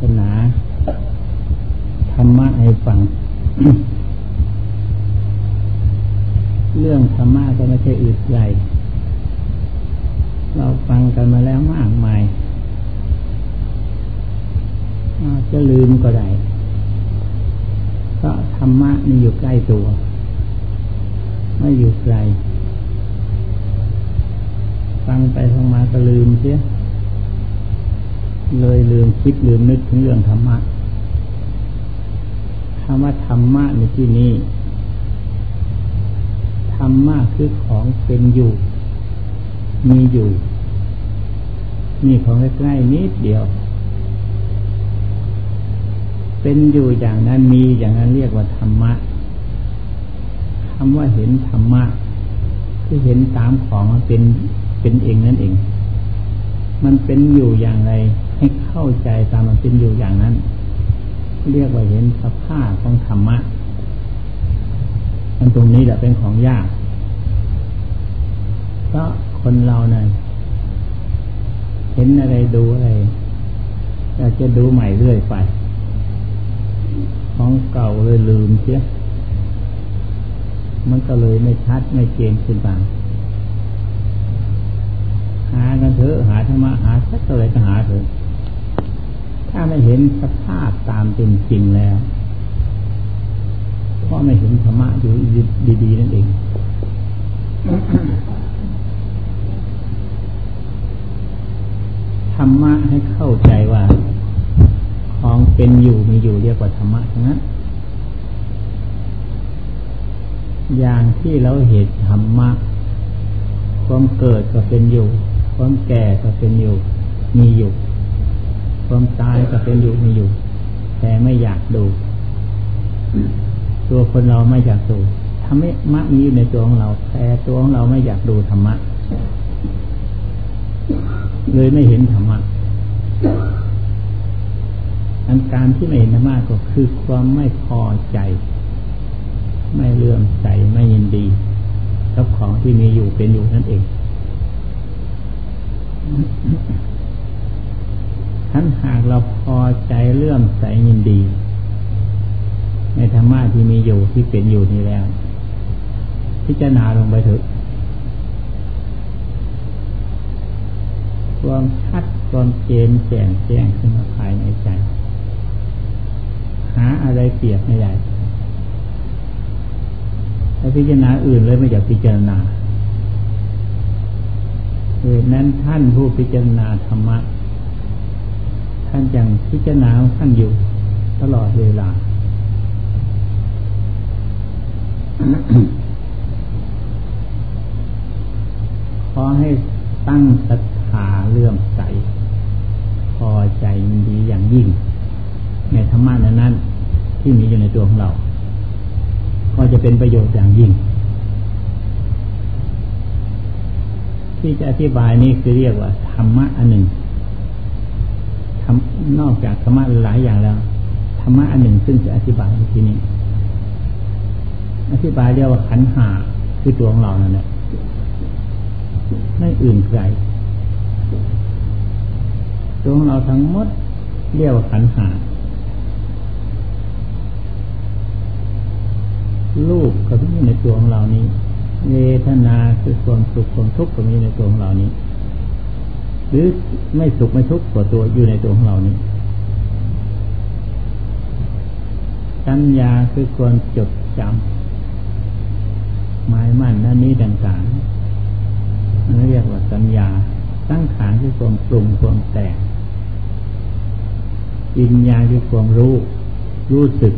ศนาธรรมะให้ฟัง เรื่องธรรมะก็ไม่ใช่อื่นไกลเราฟังกันมาแล้วมากมายจะลืมก็ได้เพราะธรรมะนี่อยู่ใกล้ตัว ไม่อยู่ไกล ฟังไปฟังมาก็ลืมเสีย เลยลืมคิดลืมนึกถึงเรื่องธรรมะคำว่าธรรมะในที่นี้ธรรมะคือของเป็นอยู่ มีอยู่มีของใกล้ๆนิดเดียว เป็นอยู่อย่างนั้นมีอย่างนั้นเรียกว่าธรรมะคำว่าเห็นธรรมะคือเห็นตามของมันเป็นเป็นเองนั่นเอง มันเป็นอยู่อย่างไร ให้เข้าใจตามมันเป็นอยู่อย่างนั้น เรียกว่าเห็นสภาพของธรรมะมันตรงนี้แหละเป็นของยากเพราะคนเราเนี่ยเห็นอะไรดูอะไรอยากจะดูใหม่เรื่อยไป ของเก่าเลยลืมเสียมันก็เลยไม่ชัดไม่เจนขึ้นบางหากันเถอะหาธรรมะหาสักเท่าไรก็หาเถอะ ถ้าไม่เห็นสภาพตามเป็นจริงแล้วเพราะไม่เห็นธรรมะอยู่ดีๆนั่นเองธรรมะให้เข้าใจว่า ของเป็นอยู่มีอยู่เรียกว่าธรรมะทั้งนั้นอย่างที่เราเห็นธรรมะความเกิดก็เป็นอยู่ ความแก่ก็เป็นอยู่ มีอยู่ ความตายก็เป็นอยู่มีอยู่ แต่ไม่อยากดู ตัวคนเราไม่อยากดูธรรมะมีอยู่ในตัวของเรา แต่ตัวของเราไม่อยากดูธรรมะ เลยไม่เห็นธรรมะอันการที่ไม่เห็นธรรมะก็คือความไม่พอใจ ไม่เลื่อมใสไม่ยินดี กับของที่มีอยู่เป็นอยู่นั่นเอง ทั้นหากเราพอใจเลื่อมใสยินดี ในธรรมะที่มีอยู่ที่เป็นอยู่นี้แล้ว พิจารณาลงไปเถอะความชัดความเจนแจ่มแจ้งขึ้นมาภายในใจ หาอะไรเปรียบไม่ได้ถ้าพิจารณาอื่นเลยไม่อยากพิจารณาเหตุนั้นท่านผู้พิจารณาธรรมะานยังพิจารณาท่านอยู่ ตลอดเวลา ขอให้ตั้งศรัทธาเลื่อมใส พอใจดีอย่างยิ่ง ในธรรมะนั้นนั้นที่มีอยู่ในตัวของเรา ก็จะเป็นประโยชน์อย่างยิ่ง ที่จะอธิบายนี้คือเรียกว่าธรรมะอันหนึ่ง นอกจากธรรมะหลายอย่างแล้วธรรมะอันหนึ่งซึ่งจะอธิบายในที่นี้ อธิบายเรียกว่าขันหาคือตัวของเรานั่นแหละไม่อื่นไกลตัวของเราทั้งหมดเรียกว่าขันหาลูกก็มีในตัวของเรานี้ เวทนาคือความสุขความทุกข์ก็มีในตัวของเรานี้ หรือไม่สุขไม่ทุกข์ตัวตัวอยู่ในตัวของเรานี้ สัญญาคือควรจดจำหมายมั่นนั่นนี้ต่างๆนั่นเรียกว่าสัญญาตั้งขานคือความปรุงความแต่งวิญญาคือความรู้ รู้สึก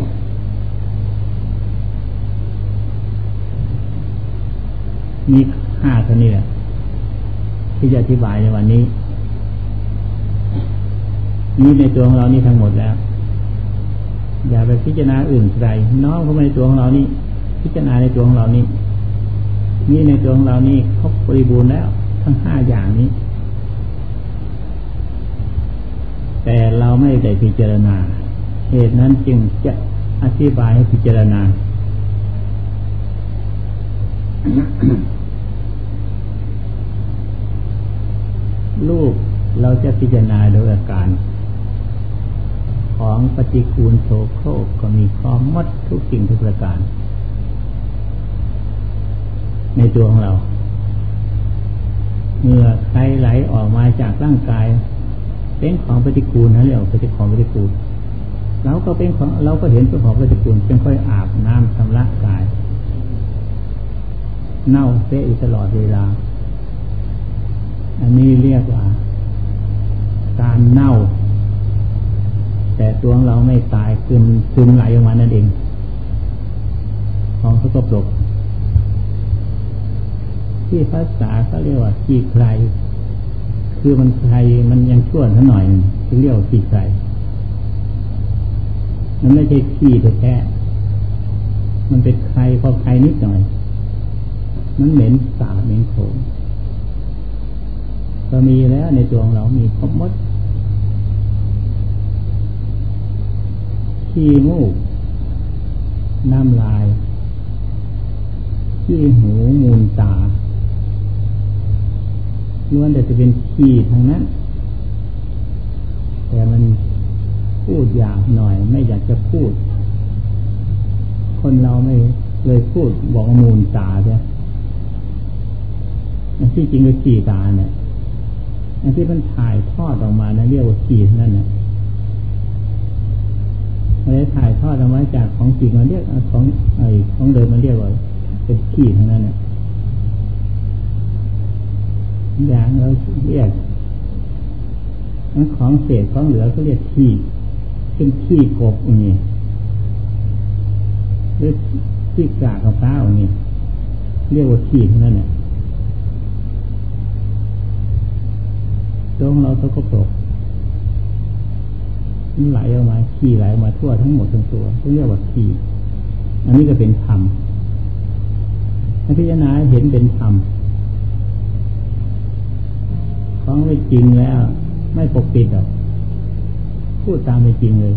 มีห้าเท่านี้แหละที่จะอธิบายในวันนี้ นี่ในตัวของเรานี่ทั้งหมดแล้ว อย่าไปพิจารณาอื่นใดน้อมเข้ามาในตัวของเรานี่ พิจารณาในตัวของเรานี่นี่ในตัวของเรานี่ครบบริบูรณ์แล้ว ทั้งห้าอย่างนี้ แต่เราไม่ได้พิจารณา เหตุนั้นจึงจะอธิบายให้พิจารณาลูกเราจะพิจารณาโดยอาการ ของปฏิกูลโสโครกก็มีของมดทุกสิ่งทุกประการ ในตัวของเราเมื่อใครไหลออกมาจากร่างกาย เป็นของปฏิกูลนะเรียกเป็นของปฏิกูลเราก็เป็นของเราก็เห็นเป็นของปฏิกูลเป็นค่อยอาบน้ำชำระกาย เน่าเสียตลอดเวลา อันนี้เรียกว่า การเน่า แต่ตัวของเราไม่ตายคืนซึมไหลออกมานั่นเอง ของสกปรกที่ภาษาเขาเรียกว่าขี้ใคร คือมันใครมันยังชั่วนิดหน่อยคือเรียกว่าขี้ใครมันไม่ใช่ขี้แท้มันเป็นใครพอใครนิดหน่อย มันเหม็นสาบเหม็นโขงก็มีแล้วในตัวของเรามีครบหมด ขี้มูกน้ำลายขี้หูมูลตาล้วนแต่จะเป็นขี้ทางนั้น แต่มันพูดยากหน่อย ไม่อยากจะพูด คนเราไม่เลยพูดบอกมูลตาเนี่ยที่จริงก็ขี้ตาเนี่ยอันที่มันถ่ายทอดออกมานะเรียกว่าขี้นั่นเนี่ย อะไรถ่ายทอดออกมาจากของจริงมันเรียกของไอ้ของเดิมมันเรียกว่าเป็นขี้ทั้งนั้นเนี่ยอย่างเราเรียกของเศษของเหลือก็เรียกขี้เป็นขี้กบอย่างนี้หรือขี้กากกับพ้าอย่างนี้เรียกว่าขี้ทั้งนั้นเนี่ยตรงเราตกปรก มันไหลออกมาขี้ไหลออกมาทั่วทั้งหมดทั้งตัวเรียกว่าขี้อันนี้ก็เป็นธรรมพิจารณาเห็นเป็นธรรมของไม่จริงแล้ว ไม่ปกปิดหรอกพูดตามไปจริงเลย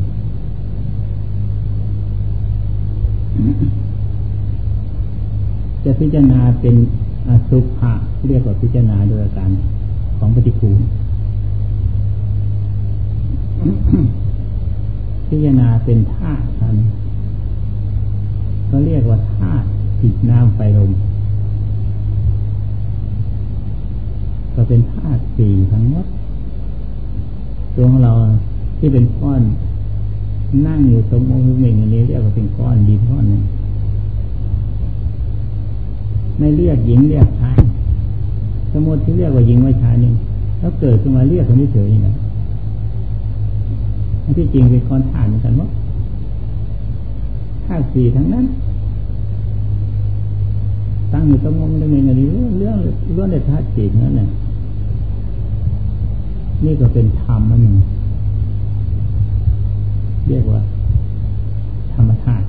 จะพิจารณาเป็นอสุภะเรียกว่าพิจารณาโดยการของปฏิคูล พิจารณาเป็นธาตุนั้นก็เรียกว่าธาตุจิตน้ำไฟลมก็เป็นธาตุสี่ทั้งหมดตัวของเราที่เป็นก้อน นั่งอยู่ตรงองค์เมงอันนี้เรียกว่าเป็นก้อนดินก้อนนึงไม่เรียกหญิงเรียกชายสมมติที่เรียกว่าหญิงว่าชายนี่แล้วเกิดขึ้นมาเรียกคนที่เฉยนี่นะ ที่จริงเป็นก้อนฐานเหมือนกันว่าธาตุสี่ทั้งนั้น ตั้งอยู่ตรงองค์เมงอันนี้เรื่องเรื่องเรื่องในธาตุสี่นั่นแหละนี่ก็เป็นธรรมอันหนึ่งเรียกว่า ธรรมธาตุ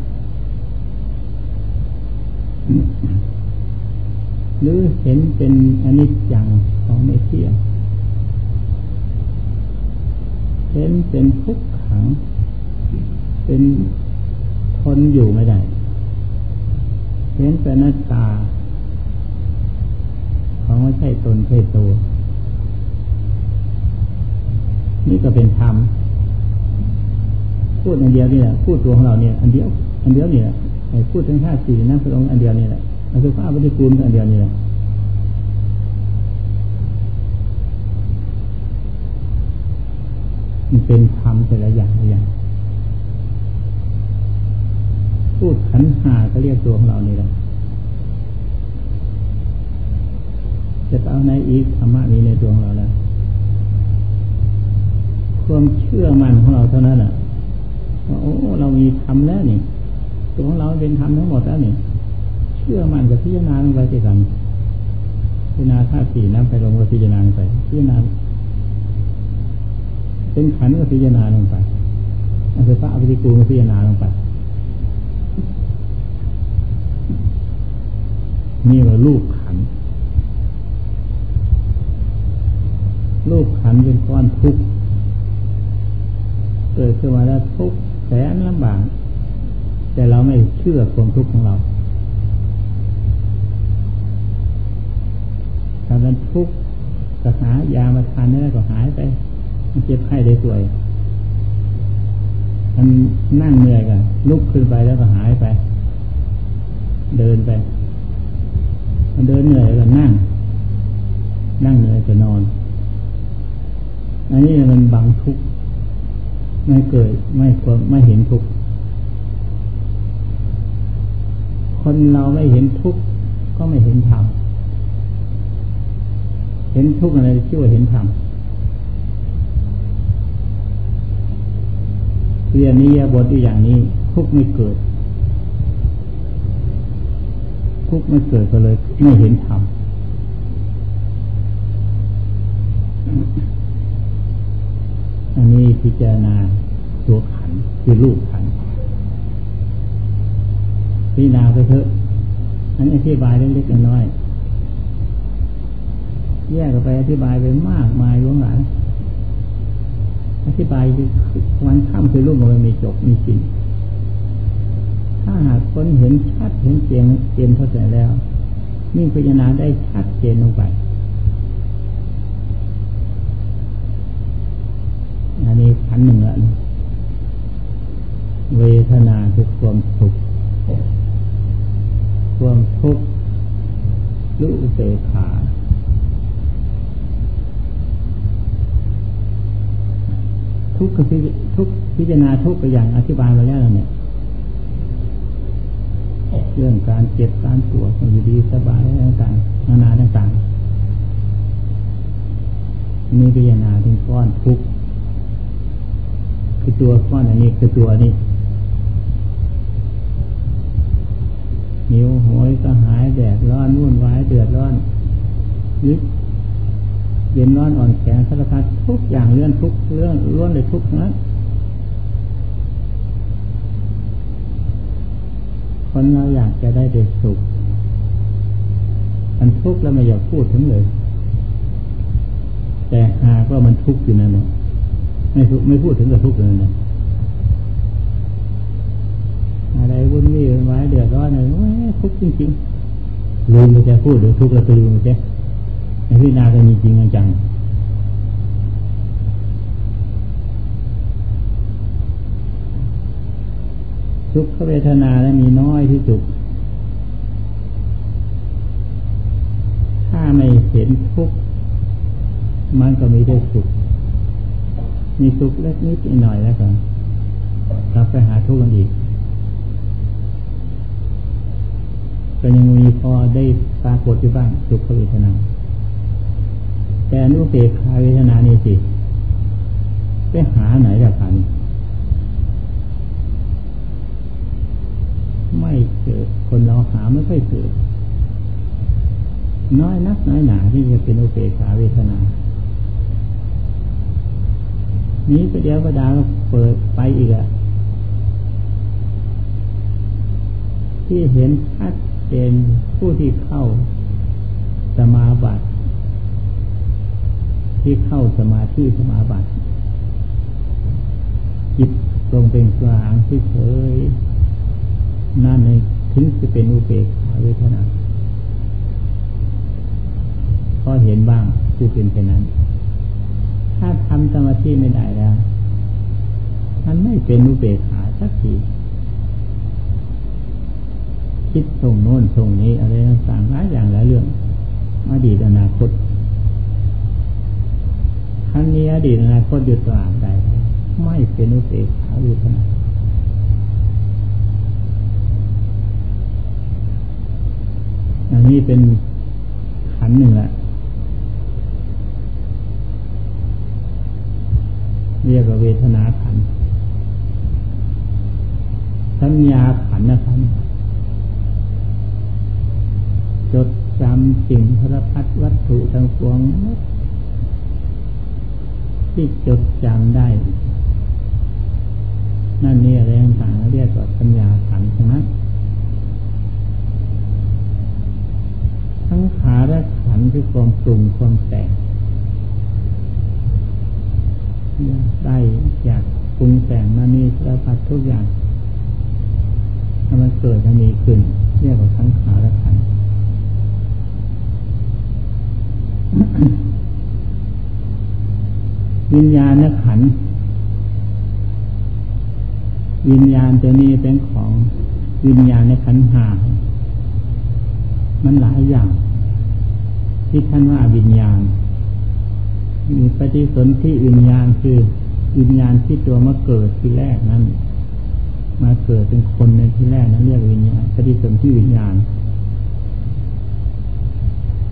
หรือเห็นเป็นอนิจจังของไม่เที่ยงเห็นเป็นทุกขั ง เป็นทนอยู่ไม่ได้ เห็นเป็นหน้าตา ของไม่ใช่ตนใช่ตัว นี่ก็เป็นธรรม พูดอันเดียวนี่แหละ พูดตัวของเราเนี่ย อันเดียว อันเดียวนี่แหละพูดทั้งห้าสี่นั่งพระองค์อันเดียวนี่แหละอันคือข้าปฏิกูลอันเดียวนี่แหละ มันเป็นธรรมแต่ละอย่างละอย่างพูดขันหาก็เรียกตัวของเรานี่แหละจะเอาในอีกธรรมะนี้ในตัวของเราแล้วความเชื่อมั่นของเราเท่านั้นอะว่าโอ้เรามีธรรมแล้วนี่ตัวของเราเป็นธรรมทั้งหมดแล้วนี่เชื่อมั่นกับพิจารณาลงไปที่กันพิจารณาธาตุสี่น้ำไปลงกับพิจารณาลงไปพิจารณา เป็นขันก็พิจารณาลงไปอันเป็นพระอภิกูก็พิจารณาลงไปนี่ว่าลูกขันลูกขันเป็นก้อนทุกข์เกิดขึ้นมาแล้วทุกข์แสนลำบากแต่เราไม่เชื่อความทุกข์ของเราตอนนั้นทุกข์ก็หายามาทานนี่ก็หายไป เจ็บไข้ได้ป่วยมันนั่งเหนื่อยกันลุกขึ้นไปแล้วก็หายไป เดินไป มันเดินเหนื่อยก็นั่ง นั่งเหนื่อยก็นอนอันนี้มันบังทุกข์ไม่เกิดไม่ควรไม่เห็นทุกข์คนเราไม่เห็นทุกข์ก็ไม่เห็นธรรมเห็นทุกข์อะไรชื่อว่าเห็นธรรม เรียนนี้บทอีอย่างนี้ ทุกไม่เกิด ทุกไม่เกิดก็เลยไม่เห็นธรรมอันนี้พิจารณาตัวขันคือรูปขันพิจารณาไปเถอะอันอธิบายเล็กๆน้อยๆแยกกันไปอธิบายไปมากมายล้วนหลาย อธิบายวันข้ามคือรูปมันมีจบมีจริงถ้าหากคนเห็นชัดเห็นเจนเจนเข้าใจแล้วนี่พิจารณาได้ชัดเจนลงไปอันนี้ขันหนึ่งละเวทนาคือความสุขความทุกข์รู้เสขา ทุกข์คือทุกพิจารณาทุกข์ไปอย่างอธิบายมาแล้วเนี่ยเรื่องการเจ็บการปวดอยู่ดีสบายต่างๆนานาต่างๆมีพิจารณาถึงก้อนทุกข์คือตัวก้อนอันนี้คือตัวนี้หิวโหยก็หายแดดร้อนวุ่นวายเดือดร้อนยึด เย็นร้อนอ่อนแข็งสารพัดทุกอย่างเรื่องทุกเรื่องล้วนเลยทุกนะคนเราอยากจะได้เด็กสุขมันทุกข์แล้วไม่อยากพูดถึงเลย แต่หากว่ามันทุกข์อยู่นั่นแหละไม่ไม่พูดถึงกับทุกข์เลยนะอะไรวุ่นวี่ไว้เดือดร้อนอะไรทุกข์จริงๆลืมไปจะพูดหรือทุกข์แล้วลืมไปจะ พิจารณากันจริงจังทุกขเวทนาแล้วมีน้อยที่สุด ถ้าไม่เห็นทุกข์มันก็มีได้สุข มีสุขเล็กนิดหน่อยแล้วกันกลับไปหาทุกข์กันอีกก็ยังมีพอได้ปรากฏอยู่บ้างสุขเวทนา แต่นุเบกาเวทนานี่สิไปหาไหนละกันไม่เกิดคนเราหาไม่ค่อยเกิดน้อยนักน้อยหนาที่จะเป็นอุเบกขาเวทนา นี้ไปเดียวก็ดาก็เปิดไปอีกอะที่เห็นชัดเจนผู้ที่เข้าสมาบัติ ที่เข้าสมาธิสมาบัติจิตตรงเป็นกลางที่เฉยนั่นในถึงจะเป็นอุเบกขาเวทนาก็เห็นบ้างผู้เป็นเช่นนั้น ถ้าทำสมาธิไม่ได้แล้วมันไม่เป็นอุเบกขาสักทีคิดส่งโน้นส่งนี้อะไรต่างๆหลายอย่างหลายเรื่องอดีตอนาคต ท่านนี้อดีตอนาคตอยู่ตราบใดไม่เป็นอุเบกขาอยู่ขนาดอันนี้เป็นขันหนึ่งแหละเรียกว่าเวทนาขัน สัญญาขันนะครับ จดจำสิ่งพระพัดวัตถุทั้งปวง ที่จดจำได้ นั่นนี่อะไรต่างๆเรียกว่าสัญญาขันทั้งนั้นทั้งขาและขันคือความปรุงความแต่งได้อยากปรุงแต่งมานี่สารพัดทุกอย่างถ้ามันเกิดมันมีขึ้น เรียกว่าทั้งขาและขัน วิญญาณขัน วิญญาณตัวนี้เป็นของวิญญาณในขันหา มันหลายอย่าง ที่ท่านว่าวิญญาณ มีปฏิสนธิวิญญาณคือวิญญาณที่ตัวมาเกิดที่แรกนั้น มาเกิดเป็นคนในที่แรกนั้นเรียกวิญญาณปฏิสนธิวิญญาณ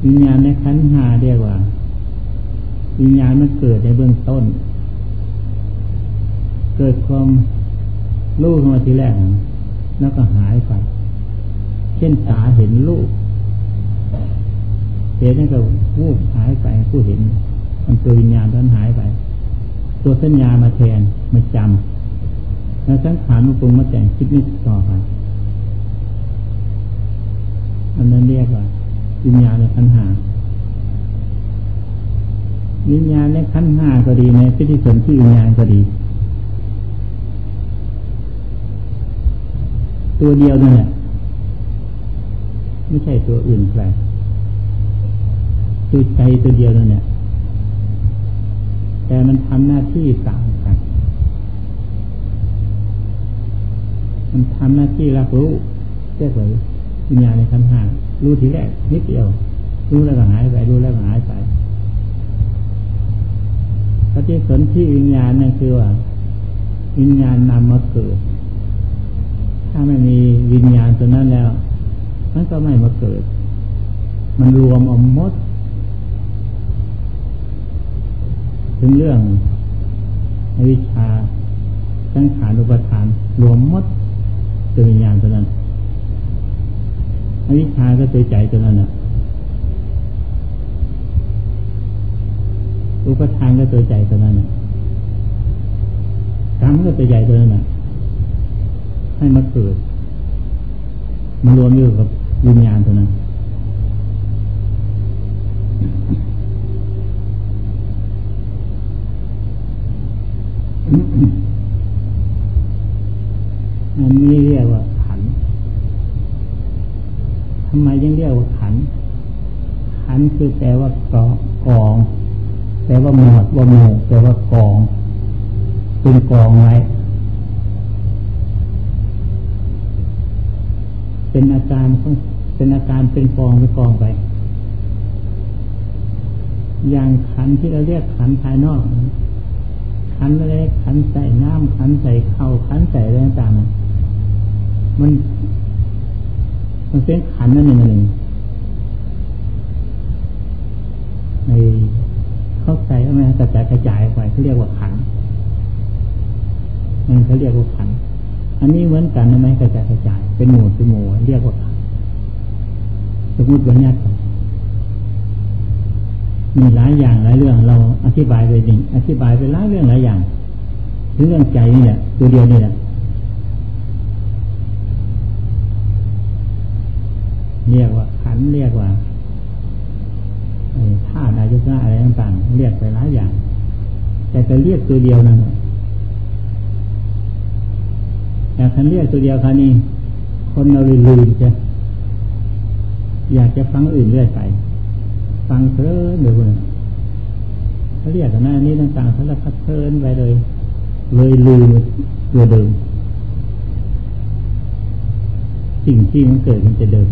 วิญญาณในขันหาเรียกว่า วิญญาณมันเกิดในเบื้องต้น เกิดความรู้ขึ้นมาทีแรกแล้วก็หายไป เช่นตาเห็นลูกเห็นนั่นก็วูบหายไปผู้เห็น มันตัววิญญาณนั้นหายไป ตัวสัญญามาแทนมาจำแล้วสังขารมันปรุงมาแต่งคิดนึกต่อไปอันนั้นเรียกว่าวิญญาณในขันหา วิญญาณในขั้นห้าก็ดีในพิธีสนที่วิญญาณก็ดี ตัวเดียวนั่นแหละไม่ใช่ตัวอื่นใครตัวใจตัวเดียวนั่นแหละแต่มันทำหน้าที่ต่างกัน มันทำหน้าที่รับรู้เรียกว่าวิญญาณในขั้นห้ารู้ทีแรกนิดเดียวรู้แล้วก็หายไปรู้แล้วก็หายไป ฏิสนธิวิญญาณนั่นคือว่า วิญญาณนำมาเกิด ถ้าไม่มีวิญญาณตัวนั้นแล้ว มันก็ไม่มาเกิด มันรวมอมมด ถึงเรื่องวิชาสังขารอุปทาน รวมมดตัววิญญาณตัวนั้นวิชาก็ตัวใจตัวนั้นนะ อุปทานก็ตัวใจตัวนั้นนะกรรมก็ตัวใหญ่ตัวนั้นนะให้มาเกิดมันรวมอยู่กับวิญญาณตัวนั้นอันนี้เรียกว่าขัน ทำไมยังเรียกว่าขัน ขันคือแปลว่ากอกอง ลว่าหมวดว่าหมู่แปลว่ากองเป็นกองไว้ เป็นอาการเป็นอาการเป็นฟองเป็นกองไป อย่างขันที่เราเรียกขันภายนอก ขันเล็กขันใส่น้ำขันใส่เข้าขันใส่อะไรต่างๆมันมันเป็นขันนั่นหนึ่งหนึ่งใน เข้าใจไหมกระจายกระจายไปเขาเรียกว่าขันมันเขาเรียกว่าขัน อันนี้เหมือนกันไหมกระจายกระจาย เป็นหมู่เป็นหมู่เรียกว่าขันสมมติวันนี้มีหลายอย่างหลายเรื่องเราอธิบายไปจริงอธิบายไปหลายเรื่องหลายอย่างถึงเรื่องใจนี่แหละตัวเดียวนี่แหละเรียกว่าขันเรียกว่า ธาตุอายุนะอะไรต่างๆ เรียกไปหลายอย่าง แต่จะเรียกตัวเดียวนั่นแหละแต่คันเรียกตัวเดียวคันนี้คนเราลืมจะอยากจะฟังอื่นเรื่อยไป ฟังเพลินเดี๋ยวคนเขาเรียกกันหน้านี้ต่างๆสารพัดเพลินไปเลย เลยลืมตัวเดิม สิ่งที่มันเกิดมันจะเดิม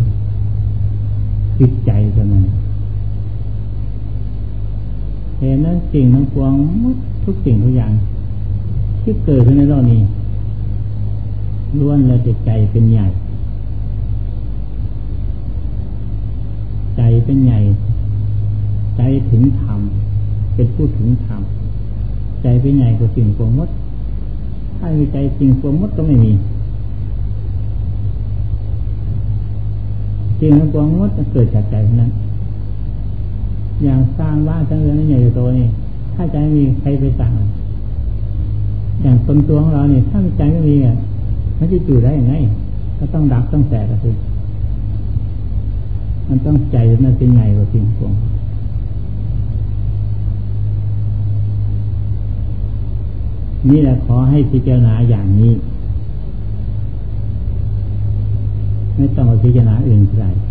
คิดใจเท่านั้น เห็นนั้นสิ่งทั้งปวงทุกสิ่งทุกอย่าง ที่เกิดขึ้นในโลกนี้ล้วนแล้วจะใจเป็นใหญ่ ใจเป็นใหญ่ ใจถึงธรรมเป็นผู้ถึงธรรมใจเป็นใหญ่กว่าสิ่งปวงมด ถ้ามีใจสิ่งปวงมดก็ไม่มีสิ่งปวงมดจะเกิดจากใจนั้น อย่างสร้างบ้านสร้างเรือนใหญ่โตนี่ ถ้าใจมีใครไปสั่ง อย่างตนตัวของเราเนี่ยถ้าใจไม่มีอะมันจะอยู่ได้ยังไง ก็ต้องดับต้องแตกก็คือมันต้องใจมันเป็นไงกว่าสิ่งพวงนี่แหละขอให้พิจารณาอย่างนี้ ไม่ต้องมาพิจารณาอื่นใ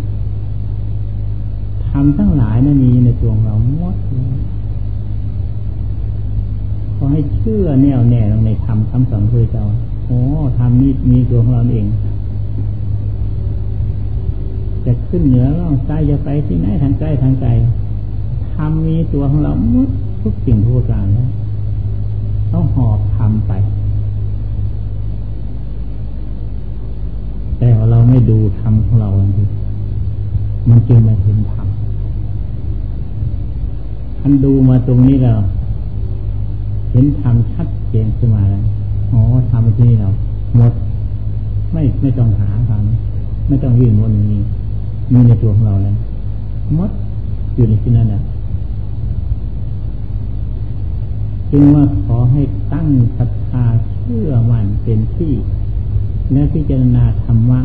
ครทำทั้งหลายนั้นมีในตัวเราหมดขอให้เชื่อแน่วแน่ลงในธรรมคำสอนพระเจ้าโอ้ทำนี่มีตัวของเราเองจะขึ้นเหนือล่องซ้จะไปที่ไหนทางใกล้ทางไกลทำมีตัวของเราหมดทุกสิ่งทุกอย่างแล้วต้องหอบทำไป แต่เราไม่ดูธรรมของเราจริงมันจึงไม่เห็นธรรม ท่านดูมาตรงนี้เรา เห็นธรรมชัดเจนขึ้นมาแล้วอ๋อทำที่นี่เราหมด ไม่ไม่ต้องหาธรรมไม่ต้องวิ่งวนนี้มีในตัวของเราแล้วหมดอยู่ในที่นั้นแหละจึงว่าขอให้ตั้งศรัทธาเชื่อมั่นเป็นที่ และพิจารณาธรรมะ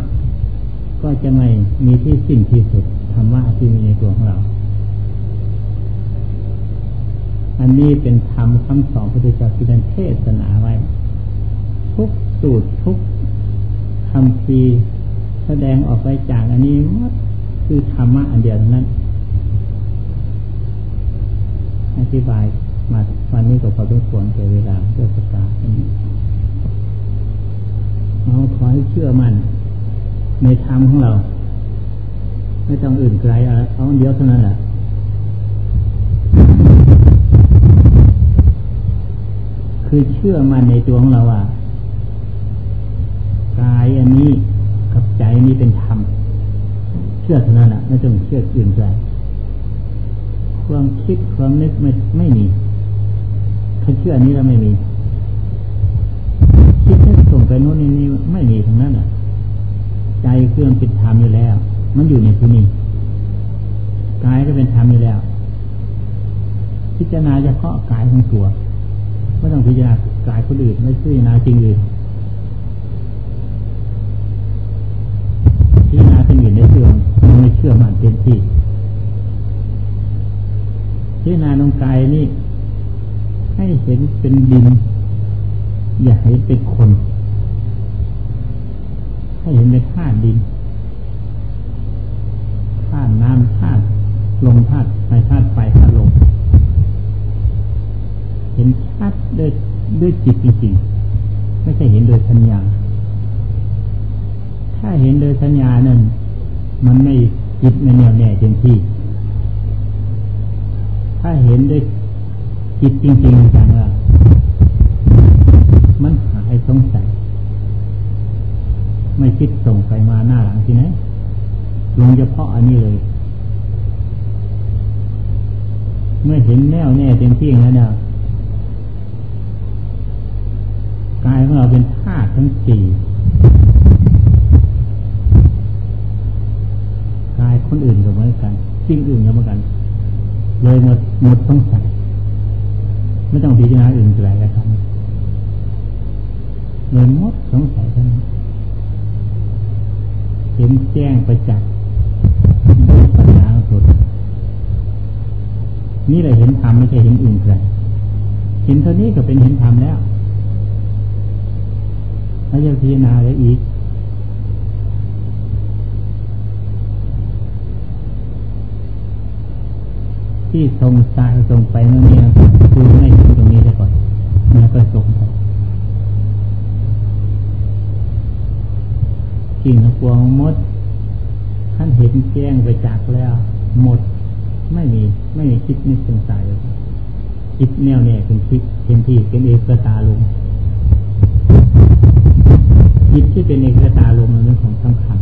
ก็จะไม่มีที่สิ้นที่สุดธรรมะที่มีในตัวของเรา อันนี้เป็นธรรมคำสอนพระพุทธเจ้าที่ท่านเทศนาไว้ ทุกสูตรทุกคำพีแสดงออกไปจากอันนี้มัดคือธรรมะอันเดียวนั้น อธิบายมาวันนี้ก็พอต้องควรเกเวลาเพื่อประกาเราขอให้เชื่อมั่นในธรรมของเรา ไม่ต้องอื่นไกลเอาเดียวเท่านั้นแหละ คือเชื่อมันในตัวของเราว่ากายอันนี้กับใจนี้เป็นธรรม เชื่อเท่านั้นแหละไม่ต้องเชื่ออื่นไกลความคิดความนึกไม่ไม่มีถ้าเชื่ออันี้เราไม่มี คิดนึกส่งไปโน่นนี่นี่ไม่มีทั้งนั้นอะ ใจเครื่องเป็นธรรมอยู่แล้ว มันอยู่ในที่นี้กายก็เป็นธรรมอยู่แล้ว พิจารณาเฉพาะกายของตัวไม่ต้องพิจารณากายคนอื่นไม่พิจารณาจริงอื่นพิจารณาเป็นอื่นในเชื่อมันไม่เชื่อมันเต็มที่พิจารณาตรงกายนี่ ให้เห็นเป็นดิน อย่าให้เป็นคน ให้เห็นเป็นธาตุดินธาตุน้ำธาตุลมธาตุไฟธาตุไฟธาตุลมเห็นชั ด้วยด้วยจิตจริงๆ ไม่ใช่เห็นโดยสัญญา ถ้าเห็นโดยสัญญานั้นมันไม่จิตไม่แน่วแน่เต็มที่ ถ้าเห็นด้วยจิตจริงๆจังว่ามันหายสงสัย ไม่คิดส่งไปมาหน้าหลังที่ไหนลงเฉพาะอันนี้เลย เมื่อเห็นแน่วแน่เต็มที่แล้วเนี่ย กายของเราเป็นธาตุทั้งสี่กายคนอื่นก็เหมือนกันสิ่งอื่นก็เหมือนกัน เลยหมดหมดต้องใส่ไม่ต้องพิจารณาอื่นไกลแล้วครับเลยหมดสงสัยท่านเห็นแจ้งประจักษ์ด้วยปัญญาสุดนี่เลยเห็นธรรมไม่ใช่เห็นอื่นไกลเห็นเท่านี้ก็เป็นเห็นธรรมแล้ว ไม่จะพิจารณาอะไรอีก ที่ทรงสายทรงไปเมื่อนี้คือไม่ถึงตรงนี้ได้ก่อนแล้วก็ส่งไปกิ่งกวงมดท่านเห็นแจ้งไปจากแล้ว หมดไม่มีไม่มีคิดนึกสงสัยคิดแนวแน่เป็นคิดเป็นที่เป็นเอกตาลง จิตที่เป็นเอกตาลมมันเป็นของสำคัญ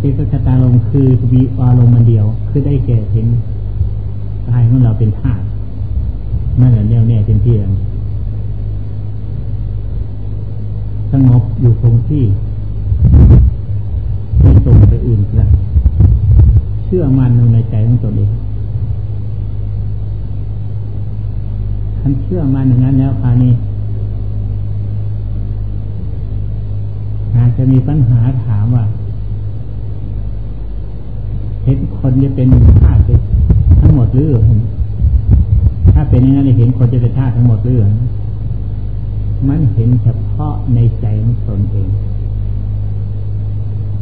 เอกตาลมคือวีอารมณ์มันเดียว คือได้แก่เห็นกายของเราเป็นธาตุนั่นแหละแน่วแน่เต็มที่สงบอยู่คงที่ไม่ส่งไปอื่นไกลเชื่อมั่นในใจของตนเองท่านเชื่อมันอย่างนั้นแล้วคราวนี้ จจะมีปัญหาถามว่า เห็นคนจะเป็นธาตุทั้งหมดหรือถ้าเป็นอย่างนั้นเห็นคนจะเป็นธาตุทั้งหมดหรือมันเห็นเฉพาะในใจของตนเอง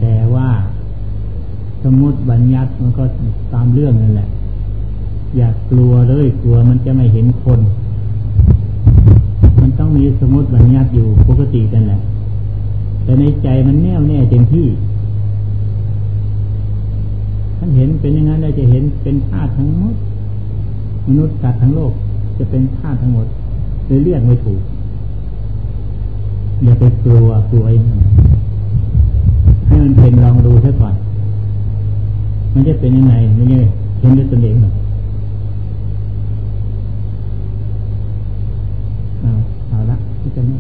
แต่ว่าสมมติบัญญัติมันก็ตามเรื่องนั่นแหละ อย่ากลัวเลยกลัวมันจะไม่เห็นคน มันต้องมีสมมติบัญญัติอยู่ปกตินั่นแหละ แต่ในใจมันแน่วแน่เต็มที่ท่านเห็นเป็นอย่างนั้นได้จะเห็นเป็นธาตุทั้งหมด มนุษย์สัตว์ทั้งโลกจะเป็นธาตุทั้งหมดเลยเรียกไม่ถูกอย่าไปกลัวกลัวอย่างนั้นให้มันเป็นลองดูซะก่อน มันจะเป็นยังไงไม่ใช่เห็นด้วยตนเองหรอกเอาเอาละที่จะไม่